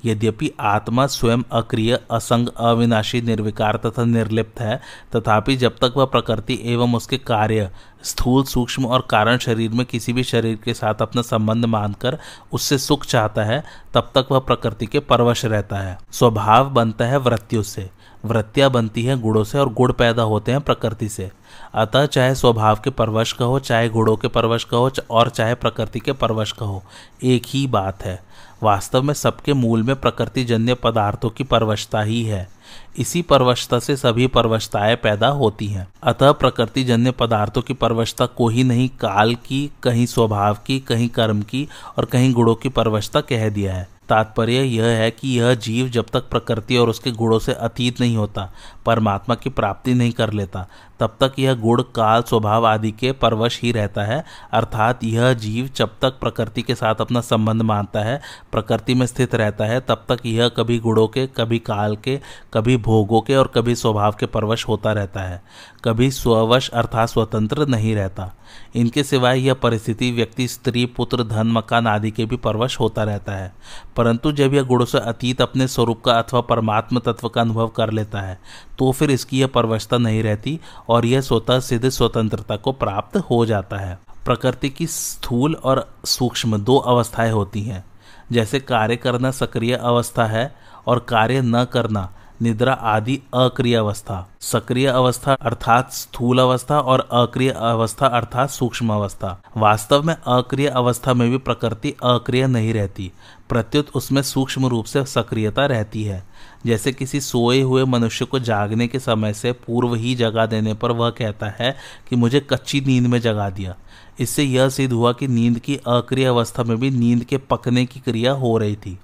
यद्यपि आत्मा स्वयं अक्रिय, असंग, अविनाशी, निर्विकार तथा निर्लिप्त है, तथापि जब तक वह प्रकृति एवं उसके कार्य, स्थूल, सूक्ष्म और कारण शरीर में किसी भी शरीर के साथ अपना संबंध मानकर उससे सुख चाहता है, तब तक वह प्रकृति के परवश रहता है। स्वभाव बनता है वृत्तियों से। वृत्तियाँ बनती हैं गुड़ों से और गुड़ पैदा होते हैं प्रकृति से। अतः चाहे स्वभाव के परवश का हो, चाहे गुड़ों के परवश का हो और चाहे प्रकृति के परवश का हो, एक ही बात है। वास्तव में सबके मूल में प्रकृति जन्य पदार्थों की परवशता ही है। इसी परवशता से सभी परवशताएँ पैदा होती हैं। अतः प्रकृति जन्य पदार्थों की परवशता को ही नहीं काल की, कहीं स्वभाव की, कहीं कर्म की, और कहीं गुणों की परवशता कह दिया है। तात्पर्य यह है कि यह जीव जब तक प्रकृति और उसके गुणों से अतीत नहीं होता परमात्मा की प्राप्ति नहीं कर लेता। तब तक यह गुण, काल, स्वभाव आदि के परवश ही रहता है। अर्थात यह जीव जब तक प्रकृति के साथ अपना संबंध मानता है, प्रकृति में स्थित रहता है, तब तक यह कभी गुणों के, कभी काल के, कभी भोगों के और कभी स्वभाव के परवश होता रहता है। कभी स्ववश अर्थात स्वतंत्र नहीं रहता। इनके सिवाय यह परिस्थिति व्यक्ति, स्त्री, पुत्र, धन, मकान आदि के भी परवश होता रहता है। परंतु जब यह गुणों से अतीत अपने स्वरूप का अथवा परमात्म तत्व का अनुभव कर लेता है तो फिर इसकी यह परवशता नहीं रहती और यह स्वतः सिद्ध स्वतंत्रता को प्राप्त हो जाता है। प्रकृति की स्थूल और सूक्ष्म दो अवस्थाएँ होती हैं। जैसे कार्य करना सक्रिय अवस्था है और कार्य न करना निद्रा आदि अक्रिय अवस्था। सक्रिय अवस्था अर्थात स्थूल अवस्था और अक्रिय अवस्था अर्थात सूक्ष्म अवस्था। वास्तव में अक्रिय अवस्था में भी प्रकृति अक्रिय नहीं रहती। प्रत्युत उसमें सूक्ष्म रूप से सक्रियता रहती है। जैसे किसी सोए हुए मनुष्य को जागने के समय से पूर्व ही जगा देने पर वह कहता है कि मुझे कच्ची नींद में जगा दिया। इससे यह सिद्ध हुआ कि नींद की अक्रिय अवस्था में भी नींद के पकने की क्रिया हो रही थी।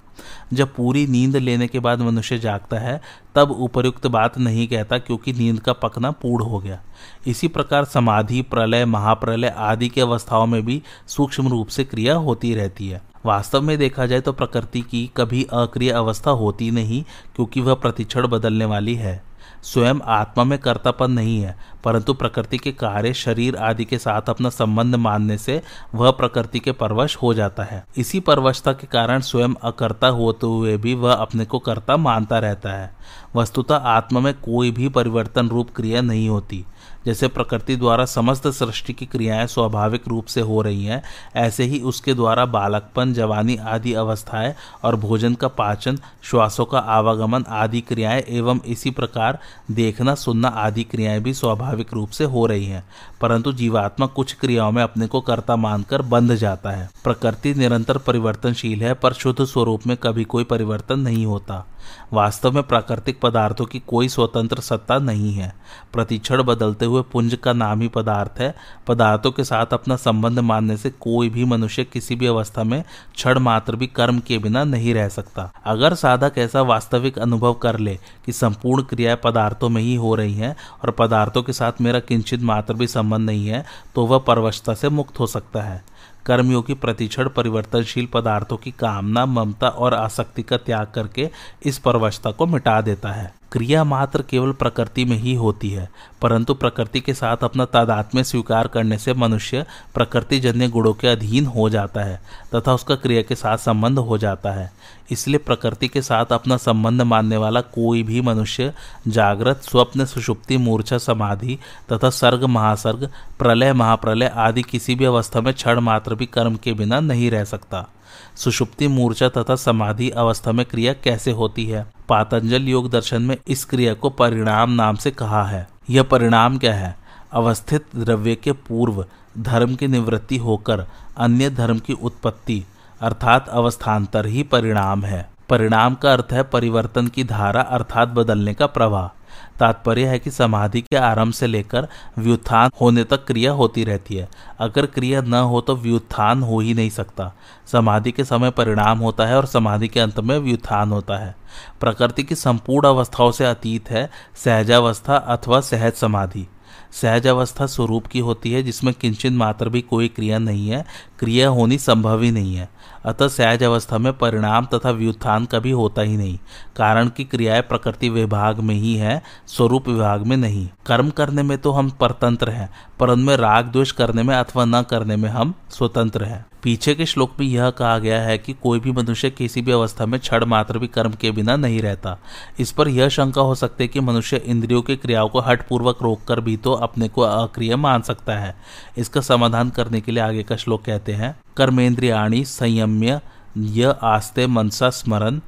जब पूरी नींद लेने के बाद मनुष्य जागता है, तब उपयुक्त बात नहीं कहता क्योंकि नींद का पकना पूर्ण हो गया। इसी प्रकार समाधि, प्रलय, महाप्रलय आदि की अवस्थाओं में भी सूक्ष्म रूप से क्रिया होती रहती है। वास्तव में देखा जाए तो प्रकृति की कभी अक्रिय अवस्था होती नहीं, क्योंकि वह प्रतिक्षण बदलने वाली है। स्वयं आत्मा में कर्तापन नहीं है, परंतु प्रकृति के कार्य शरीर आदि के साथ अपना संबंध मानने से वह प्रकृति के परवश हो जाता है। इसी परवशता के कारण स्वयं अकर्ता होते हुए भी वह अपने को कर्ता मानता रहता है। वस्तुतः आत्मा में कोई भी परिवर्तन रूप क्रिया नहीं होती। जैसे प्रकृति द्वारा समस्त सृष्टि की क्रियाएँ स्वाभाविक रूप से हो रही हैं, ऐसे ही उसके द्वारा बालकपन, जवानी आदि अवस्थाएँ और भोजन का पाचन, श्वासों का आवागमन आदि क्रियाएँ एवं इसी प्रकार देखना, सुनना आदि क्रियाएँ भी स्वाभाविक रूप से हो रही हैं। परंतु जीवात्मा कुछ क्रियाओं में अपने को कर्ता मानकर बंध जाता है। प्रकृति निरंतर परिवर्तनशील है, पर शुद्ध स्वरूप में कभी कोई परिवर्तन नहीं होता। वास्तव में प्राकृतिक पदार्थों की कोई स्वतंत्र सत्ता नहीं है। प्रतिक्षण बदलते हुए पुंज का नाम ही पदार्थ है। पदार्थों के साथ अपना संबंध मानने से कोई भी मनुष्य किसी भी अवस्था में क्षण मात्र भी कर्म के बिना नहीं रह सकता। अगर साधक ऐसा वास्तविक अनुभव कर ले कि संपूर्ण क्रियाएँ पदार्थों में ही हो रही हैं और पदार्थों के साथ मेरा किंचित मात्र भी संबंध नहीं है तो वह परवशता से मुक्त हो सकता है। कर्मयोगी प्रतिक्षण परिवर्तनशील पदार्थों की कामना, ममता और आसक्ति का त्याग करके इस परवशता को मिटा देता है। क्रिया मात्र केवल प्रकृति में ही होती है, परंतु प्रकृति के साथ अपना तादात्म्य स्वीकार करने से मनुष्य प्रकृति जन्य गुणों के अधीन हो जाता है, तथा उसका क्रिया के साथ संबंध हो जाता है। इसलिए प्रकृति के साथ अपना संबंध मानने वाला कोई भी मनुष्य जागृत, स्वप्न, सुषुप्ति, मूर्छा, समाधि तथा सर्ग, महासर्ग, प्रलय, महाप्रलय आदि किसी भी अवस्था में क्षण मात्र भी कर्म के बिना नहीं रह सकता। सुषुप्ति मूर्छा तथा समाधि अवस्था में क्रिया कैसे होती है? पातंजल योग दर्शन में इस क्रिया को परिणाम नाम से कहा है। यह परिणाम क्या है? अवस्थित द्रव्य के पूर्व धर्म की निवृत्ति होकर अन्य धर्म की उत्पत्ति, अर्थात अवस्थान्तर ही परिणाम है। परिणाम का अर्थ है परिवर्तन की धारा, अर्थात बदलने का प्रवाह। तात्पर्य है कि समाधि के आरंभ से लेकर व्युत्थान होने तक क्रिया होती रहती है। अगर क्रिया न हो तो व्युत्थान हो ही नहीं सकता। समाधि के समय परिणाम होता है और समाधि के अंत में व्युत्थान होता है। प्रकृति की संपूर्ण अवस्थाओं से अतीत है, सहजावस्था अथवा सहज समाधि। सहज अवस्था स्वरूप की होती है, जिसमें किंचन मात्र भी कोई क्रिया नहीं है, क्रिया होनी संभव ही नहीं है। अतः सहज अवस्था में परिणाम तथा व्युत्थान कभी होता ही नहीं, कारण की क्रियाएँ प्रकृति विभाग में ही है, स्वरूप विभाग में नहीं। कर्म करने में तो हम परतंत्र हैं पर उनमें राग द्वेष करने में अथवा न करने में हम स्वतंत्र हैं। पीछे के श्लोक में यह कहा गया है कि कोई भी मनुष्य किसी भी अवस्था में क्षण मात्र भी कर्म के बिना नहीं रहता। इस पर यह शंका हो सकती है कि मनुष्य इंद्रियों की क्रियाओं को हटपूर्वक रोककर भी तो अपने को अक्रिय मान सकता है। इसका समाधान करने के लिए आगे का श्लोक कहते हैं, कर्मेंद्रियाणी संयम्य य आस्ते मनसा स्मरण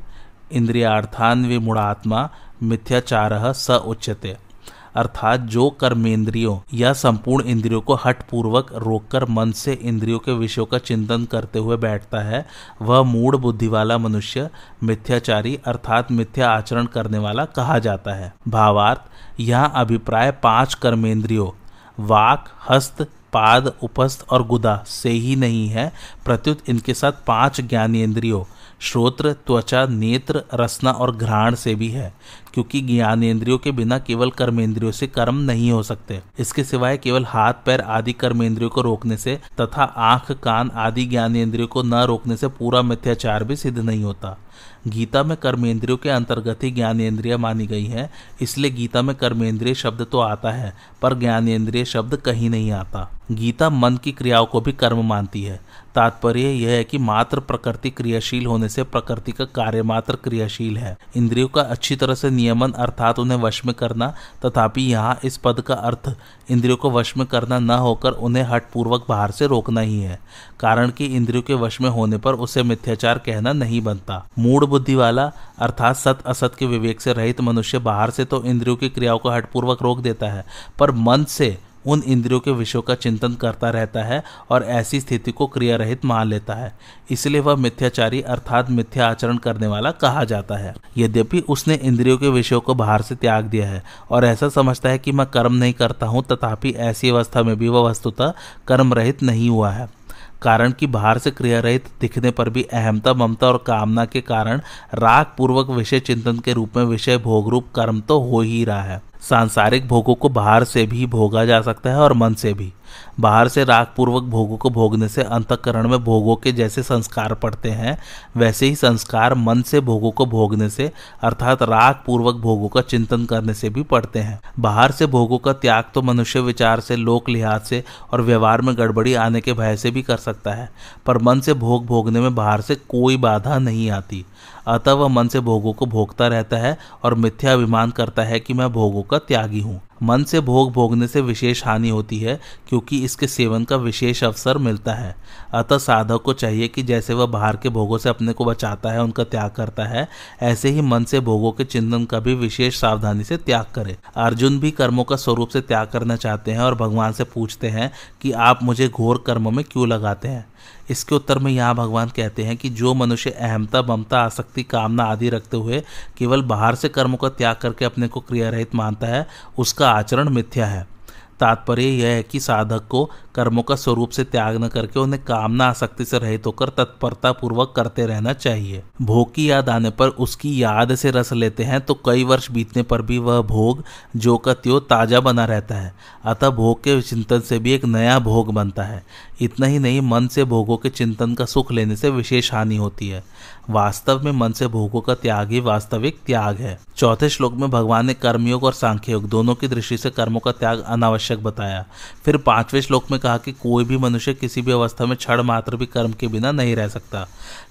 इंद्रियार्थान विमूढ़ात्मा, मिथ्याचार स उच्यते। अर्थात जो कर्मेंद्रियों या संपूर्ण इंद्रियों को हट पूर्वक रोककर मन से इंद्रियों के विषयों का चिंतन करते हुए बैठता है, वह मूड बुद्धि वाला मनुष्य मिथ्याचारी अर्थात मिथ्या आचरण करने वाला कहा जाता है। भावार्थ, यहाँ अभिप्राय पाँच कर्मेंद्रियों, वाक, हस्त, पाद उपस्थ और गुदा से ही नहीं है, प्रत्युत इनके साथ पाँच ज्ञानेन्द्रियों श्रोत्र, त्वचा, नेत्र, रसना और घ्राण से भी है, क्योंकि ज्ञानेन्द्रियों के बिना केवल कर्मेंद्रियों से कर्म नहीं हो सकते। इसके सिवाय केवल हाथ, पैर आदि कर्मेंद्रियों को रोकने से तथा आँख, कान आदि ज्ञानेन्द्रियों को न रोकने से पूरा मिथ्याचार भी सिद्ध नहीं होता। गीता में कर्मेंद्रियों के अंतर्गत ही ज्ञानेन्द्रिय मानी गई है, इसलिए गीता में कर्मेंद्रिय शब्द तो आता है, पर ज्ञानेन्द्रिय शब्द कहीं नहीं आता। गीता मन की क्रियाओं को भी कर्म मानती है। तात्पर्य यह है कि मात्र प्रकृति क्रियाशील होने से प्रकृति का कार्य मात्र क्रियाशील है। इंद्रियों का अच्छी तरह से नियमन अर्थात उन्हें वश में करना तथापि यहाँ इस पद का अर्थ इंद्रियों को वश में करना न होकर उन्हें हटपूर्वक बाहर से रोकना ही है। कारण कि इंद्रियों के वश में होने पर उसे मिथ्याचार कहना नहीं बनता। मूड बुद्धि वाला अर्थात सत असत के विवेक से रहित मनुष्य बाहर से तो इंद्रियों की क्रियाओं को हटपूर्वक रोक देता है, पर मन से उन इंद्रियों के विषयों का चिंतन करता रहता है और ऐसी स्थिति को क्रिया रहित मान लेता है। इसलिए वह मिथ्याचारी अर्थात मिथ्या आचरण करने वाला कहा जाता है। यद्यपि उसने इंद्रियों के विषयों को बाहर से त्याग दिया है और ऐसा समझता है कि मैं कर्म नहीं करता हूँ, तथापि ऐसी अवस्था में भी वह वस्तुतः कर्म रहित नहीं हुआ है। कारण कि बाहर से क्रिया रहित दिखने पर भी अहमता, ममता और कामना के कारण राग पूर्वक विषय चिंतन के रूप में विषय भोग रूप कर्म तो हो ही रहा है। सांसारिक भोगों को बाहर से भी भोगा जा सकता है और मन से भी। बाहर से राग पूर्वक भोगों को भोगने से अंतकरण में भोगों के जैसे संस्कार पड़ते हैं, वैसे ही संस्कार मन से भोगों को भोगने से, अर्थात राग पूर्वक भोगों का चिंतन करने से भी पड़ते हैं। बाहर से भोगों का त्याग तो मनुष्य विचार से, लोक लिहाज से और व्यवहार में गड़बड़ी आने के भय से भी कर सकता है, पर मन से भोग भोगने में बाहर से कोई बाधा नहीं आती। अतः वह मन से भोगों को भोगता रहता है और मिथ्या अभिमान करता है कि मैं भोगों का त्यागी हूँ। मन से भोग भोगने से विशेष हानि होती है, क्योंकि इसके सेवन का विशेष अवसर मिलता है। अतः साधक को चाहिए कि जैसे वह बाहर के भोगों से अपने को बचाता है, उनका त्याग करता है, ऐसे ही मन से भोगों के चिंतन का भी विशेष सावधानी से त्याग करे। अर्जुन भी कर्मों का स्वरूप से त्याग करना चाहते हैं और भगवान से पूछते हैं कि आप मुझे घोर कर्म में क्यों लगाते हैं? इसके उत्तर में यहाँ भगवान कहते हैं कि जो मनुष्य अहमता, ममता, आसक्ति, कामना आदि रखते हुए केवल बाहर से कर्मों का त्याग करके अपने को क्रिया रहित मानता है, उसका आचरण मिथ्या है। तात्पर्य यह है कि साधक को कर्मों का स्वरूप से त्याग न करके उन्हें कामना आसक्ति से रहित होकर तत्परता पूर्वक करते रहना चाहिए। भोग की याद आने पर उसकी याद से रस लेते हैं तो कई वर्ष बीतने पर भी वह भोग जो का त्यो ताज़ा बना रहता है। अतः भोग के चिंतन से भी एक नया भोग बनता है। इतना ही नहीं, मन से भोगों के चिंतन का सुख लेने से विशेष हानि होती है। वास्तव में मन से भोगों का त्याग ही वास्तविक त्याग है। चौथे श्लोक में भगवान ने कर्मयोग और सांख्ययोग दोनों की दृष्टि से कर्मों का त्याग अनावश्यक बताया। फिर पाँचवें श्लोक में कहा कि कोई भी मनुष्य किसी भी अवस्था में क्षण मात्र भी कर्म के बिना नहीं रह सकता।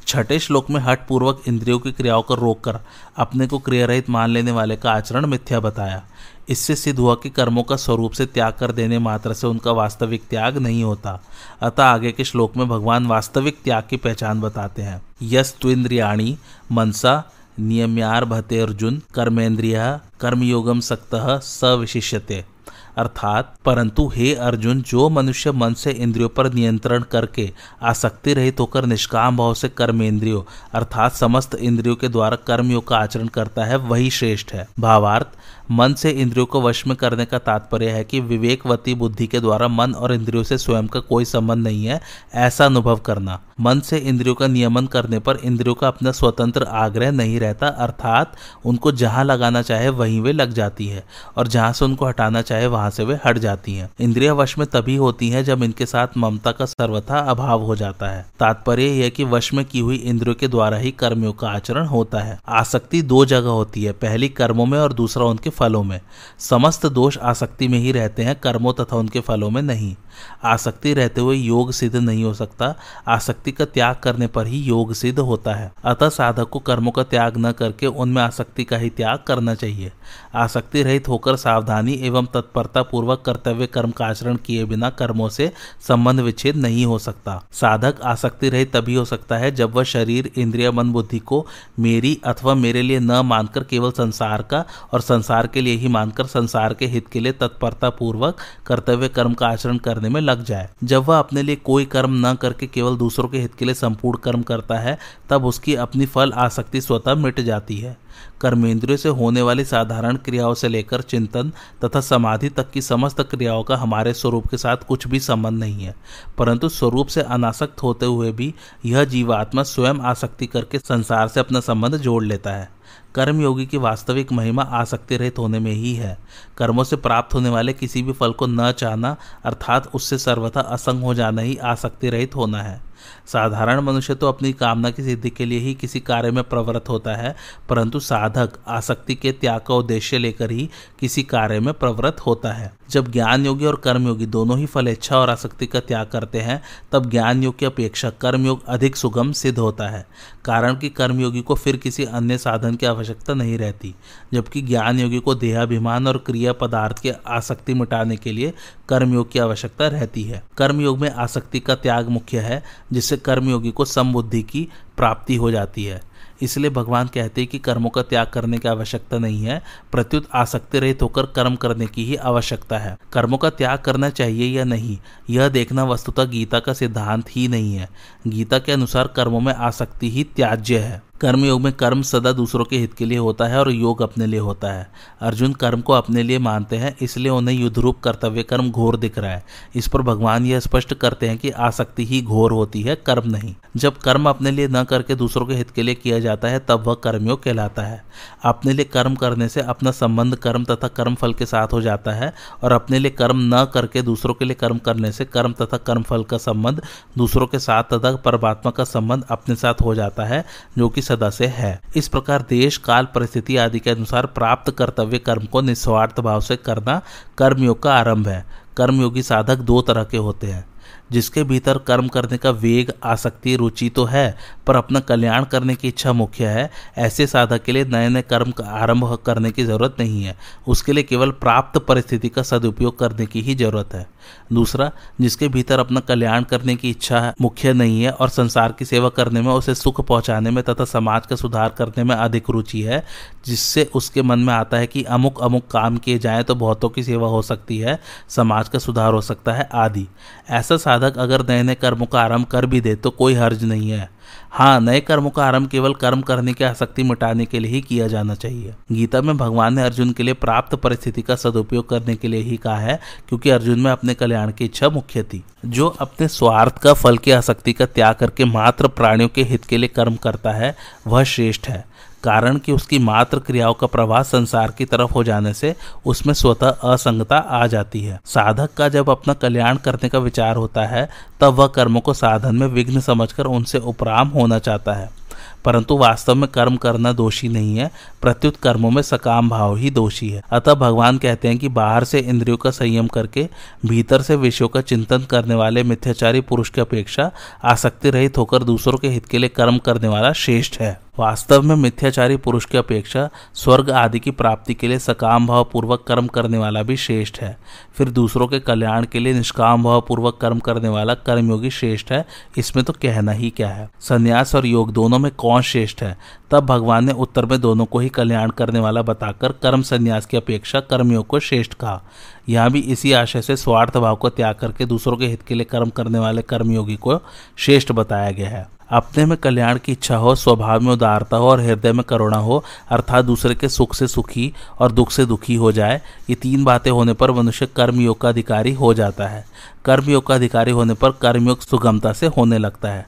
छठे श्लोक में हट पूर्वक इंद्रियों की क्रियाओं को रोककर अपने को क्रिया रहित मान लेने वाले का आचरण मिथ्या बताया। इससे सिद्ध हुआ कि कर्मों का स्वरूप से त्याग कर देने मात्र से उनका वास्तविक त्याग नहीं होता। अतः आगे के श्लोक में भगवान वास्तविक त्याग की पहचान बताते हैं। यस त्विंद्रियाणी मनसा, नियम्यार भते अर्जुन कर्मेंद्रिया कर्मयोगम सक्त, सविशिष्यते। अर्थात, परंतु हे अर्जुन, जो मनुष्य मन से इंद्रियों पर नियंत्रण करके आसक्ति रहित होकर निष्काम भाव से कर्म कर्मेंद्रियों, अर्थात समस्त इंद्रियों के द्वारा कर्मयोग का आचरण करता है, वही श्रेष्ठ है। भावार्थ, मन से इंद्रियों को वश में करने का तात्पर्य है कि विवेकवती बुद्धि के द्वारा मन और इंद्रियों से स्वयं का कोई संबंध नहीं है, ऐसा अनुभव करना। मन से इंद्रियों का नियमन करने पर इंद्रियों का अपना स्वतंत्र आग्रह नहीं रहता, अर्थात, उनको जहाँ लगाना चाहे वहीं वे लग जाती है, और जहाँ से उनको हटाना चाहे वहाँ से वे हट जाती हैं। इंद्रिया वश में तभी होती हैं जब इनके साथ ममता का सर्वथा अभाव हो जाता है। तात्पर्य यह कि वश में की हुई इंद्रियों के द्वारा ही कर्मियों का आचरण होता है। आसक्ति दो जगह होती है, पहली कर्मों में और दूसरा उनके फलों में। समस्त दोष आसक्ति में ही रहते हैं, कर्मों तथा उनके फलों में नहीं। आसक्ति रहते हुए योग सिद्ध नहीं हो सकता। आसक्ति का त्याग करने पर ही योग सिद्ध होता है। अतः साधक को कर्मों का त्याग न करके उनमें आसक्ति का ही त्याग करना चाहिए। आसक्ति रहित होकर सावधानी एवं तत्परता पूर्वक कर्तव्य कर्म का आचरण किए बिना कर्मों से संबंध विच्छेद नहीं हो सकता। साधक आसक्ति रहित तभी हो सकता है जब वह शरीर, इंद्रिय, मन, बुद्धि को मेरी अथवा मेरे लिए न मानकर केवल संसार का और संसार के लिए ही मानकर संसार के हित के लिए तत्परता पूर्वक कर्तव्य कर्म का आचरण करने में लग जाए। जब वह अपने लिए कोई कर्म न करके केवल दूसरों के हित के लिए संपूर्ण कर्म करता है, तब उसकी अपनी फल आसक्ति स्वतः मिट जाती है। कर्मेंद्रियों से होने वाली साधारण क्रियाओं से लेकर चिंतन तथा समाधि तक की समस्त क्रियाओं का हमारे स्वरूप के साथ कुछ भी संबंध नहीं है। परंतु स्वरूप से अनासक्त होते हुए भी यह जीवात्मा स्वयं आसक्ति करके संसार से अपना संबंध जोड़ लेता है। कर्मयोगी की वास्तविक महिमा आसक्ति रहित होने में ही है। कर्मों से प्राप्त होने वाले किसी भी फल को न चाहना, अर्थात उससे सर्वथा असंग हो जाना ही आसक्ति रहित होना है। साधारण मनुष्य तो अपनी कामना की सिद्धि के लिए ही किसी कार्य में प्रवृत्त होता है, परंतु साधक आसक्ति के त्याग का उद्देश्य लेकर ही किसी कार्य में प्रवृत्त होता है। जब ज्ञान योगी और कर्मयोगी दोनों ही फल, इच्छा और आसक्ति का त्याग करते हैं, तब ज्ञान योग की अपेक्षा कर्मयोग अधिक सुगम सिद्ध होता है, कारण कि कर्मयोगी को फिर किसी अन्य साधन की आवश्यकता नहीं रहती, जबकि ज्ञान योगी को देहाभिमान और क्रिया पदार्थ की आसक्ति मिटाने के लिए कर्मयोग की आवश्यकता रहती है। कर्मयोग में आसक्ति का त्याग मुख्य है जिससे कर्मयोगी को समबुद्धि की प्राप्ति हो जाती है। इसलिए भगवान कहते हैं कि कर्मों का त्याग करने की आवश्यकता नहीं है, प्रत्युत आसक्ति रहित होकर कर्म करने की ही आवश्यकता है। कर्मों का त्याग करना चाहिए या नहीं, यह देखना वस्तुतः गीता का सिद्धांत ही नहीं है। गीता के अनुसार कर्मों में आसक्ति ही त्याज्य है। कर्म योग में कर्म सदा दूसरों के हित के लिए होता है और योग अपने लिए होता है। अर्जुन कर्म को अपने लिए मानते हैं, इसलिए उन्हें युद्धरूप कर्तव्य कर्म घोर दिख रहा है। इस पर भगवान यह स्पष्ट करते हैं कि आसक्ति ही घोर होती है, कर्म नहीं। जब कर्म अपने लिए न करके दूसरों के हित के लिए किया जाता है, तब वह कर्मयोग कहलाता है। अपने लिए कर्म करने से अपना संबंध कर्म तथा कर्म फल के साथ हो जाता है और अपने लिए कर्म न करके दूसरों के लिए कर्म करने से कर्म तथा कर्म फल का संबंध, दूसरों के साथ तथा परमात्मा का संबंध अपने साथ हो जाता है, जो कि सदा से है। इस प्रकार देश, काल, परिस्थिति आदि के अनुसार प्राप्त कर्तव्य कर्म को निस्वार्थ भाव से करना कर्मयोग का आरंभ है। कर्मयोगी साधक दो तरह के होते हैं। जिसके भीतर कर्म करने का वेग, आसक्ति, रुचि तो है, पर अपना कल्याण करने की इच्छा मुख्य है। ऐसे साधक के लिए नए नए कर्म का आरंभ करने की ज़रूरत नहीं है। उसके लिए केवल प्राप्त परिस्थिति का सदुपयोग करने की ही ज़रूरत है। दूसरा, जिसके भीतर अपना कल्याण करने की इच्छा मुख्य नहीं है और संसार की सेवा करने में, उसे सुख पहुँचाने में तथा समाज का सुधार करने में अधिक रुचि है, जिससे उसके मन में आता है कि अमुक अमुक काम किए जाए तो बहुतों की सेवा हो सकती है, समाज का सुधार हो सकता है, आदि। ऐसा साधक अगर नए नए कर्मों का आरंभ कर भी दे तो कोई हर्ज नहीं है। हाँ नए कर्मों का आरंभ केवल कर्म करने की आसक्ति मिटाने के लिए ही किया जाना चाहिए। गीता में भगवान ने अर्जुन के लिए प्राप्त परिस्थिति का सदुपयोग करने के लिए ही कहा है, क्योंकि अर्जुन में अपने कल्याण की इच्छा मुख्य थी। जो अपने स्वार्थ का, फल की आसक्ति का त्याग करके मात्र प्राणियों के हित के लिए कर्म करता है, वह श्रेष्ठ है। कारण कि उसकी मात्र क्रियाओं का प्रवाह संसार की तरफ़ हो जाने से उसमें स्वतः असंगता आ जाती है। साधक का जब अपना कल्याण करने का विचार होता है, तब वह कर्मों को साधन में विघ्न समझकर उनसे उपराम होना चाहता है। परंतु वास्तव में कर्म करना दोषी नहीं है, प्रत्युत कर्मों में सकाम भाव ही दोषी है। अतः भगवान कहते हैं कि बाहर से इंद्रियों का संयम करके, भीतर से विषयों का चिंतन करने वाले मिथ्याचारी पुरुष की अपेक्षा आसक्ति रहित होकर दूसरों के हित के लिए कर्म करने वाला श्रेष्ठ है। वास्तव में मिथ्याचारी पुरुष की अपेक्षा स्वर्ग आदि की प्राप्ति के लिए सकाम भाव पूर्वक कर्म करने वाला भी श्रेष्ठ है। फिर दूसरों के कल्याण के लिए निष्काम भाव पूर्वक कर्म करने वाला कर्मयोगी श्रेष्ठ है। इसमें तो कहना ही क्या है? संन्यास और योग दोनों में कौन श्रेष्ठ है? तब भगवान ने उत्तर में दोनों को ही कल्याण करने वाला बताकर कर्म संन्यास की अपेक्षा कर्मयोग को श्रेष्ठ कहा। यहाँ भी इसी आशय से स्वार्थ भाव को त्याग करके दूसरों के हित के लिए कर्म करने वाले कर्मयोगी को श्रेष्ठ बताया गया है। अपने में कल्याण की इच्छा हो, स्वभाव में उदारता हो और हृदय में करुणा हो, अर्थात दूसरे के सुख से सुखी और दुख से दुखी हो जाए, ये तीन बातें होने पर मनुष्य कर्मयोग का अधिकारी हो जाता है। कर्मयोग का अधिकारी होने पर कर्मयोग सुगमता से होने लगता है।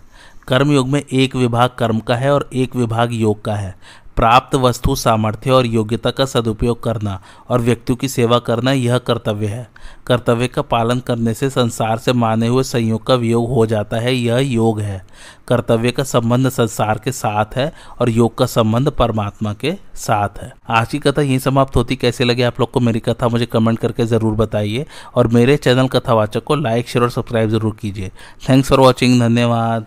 कर्मयोग में एक विभाग कर्म का है और एक विभाग योग का है। प्राप्त वस्तु, सामर्थ्य और योग्यता का सदुपयोग करना और व्यक्तियों की सेवा करना यह कर्तव्य है। कर्तव्य का पालन करने से संसार से माने हुए संयोग का वियोग हो जाता है, यह योग है। कर्तव्य का संबंध संसार के साथ है और योग का संबंध परमात्मा के साथ है। आज की कथा यही समाप्त होती। कैसे लगे आप लोग को मेरी कथा, मुझे कमेंट करके ज़रूर बताइए और मेरे चैनल कथावाचक को लाइक, शेयर और सब्सक्राइब ज़रूर कीजिए। थैंक्स फॉर वॉचिंग धन्यवाद।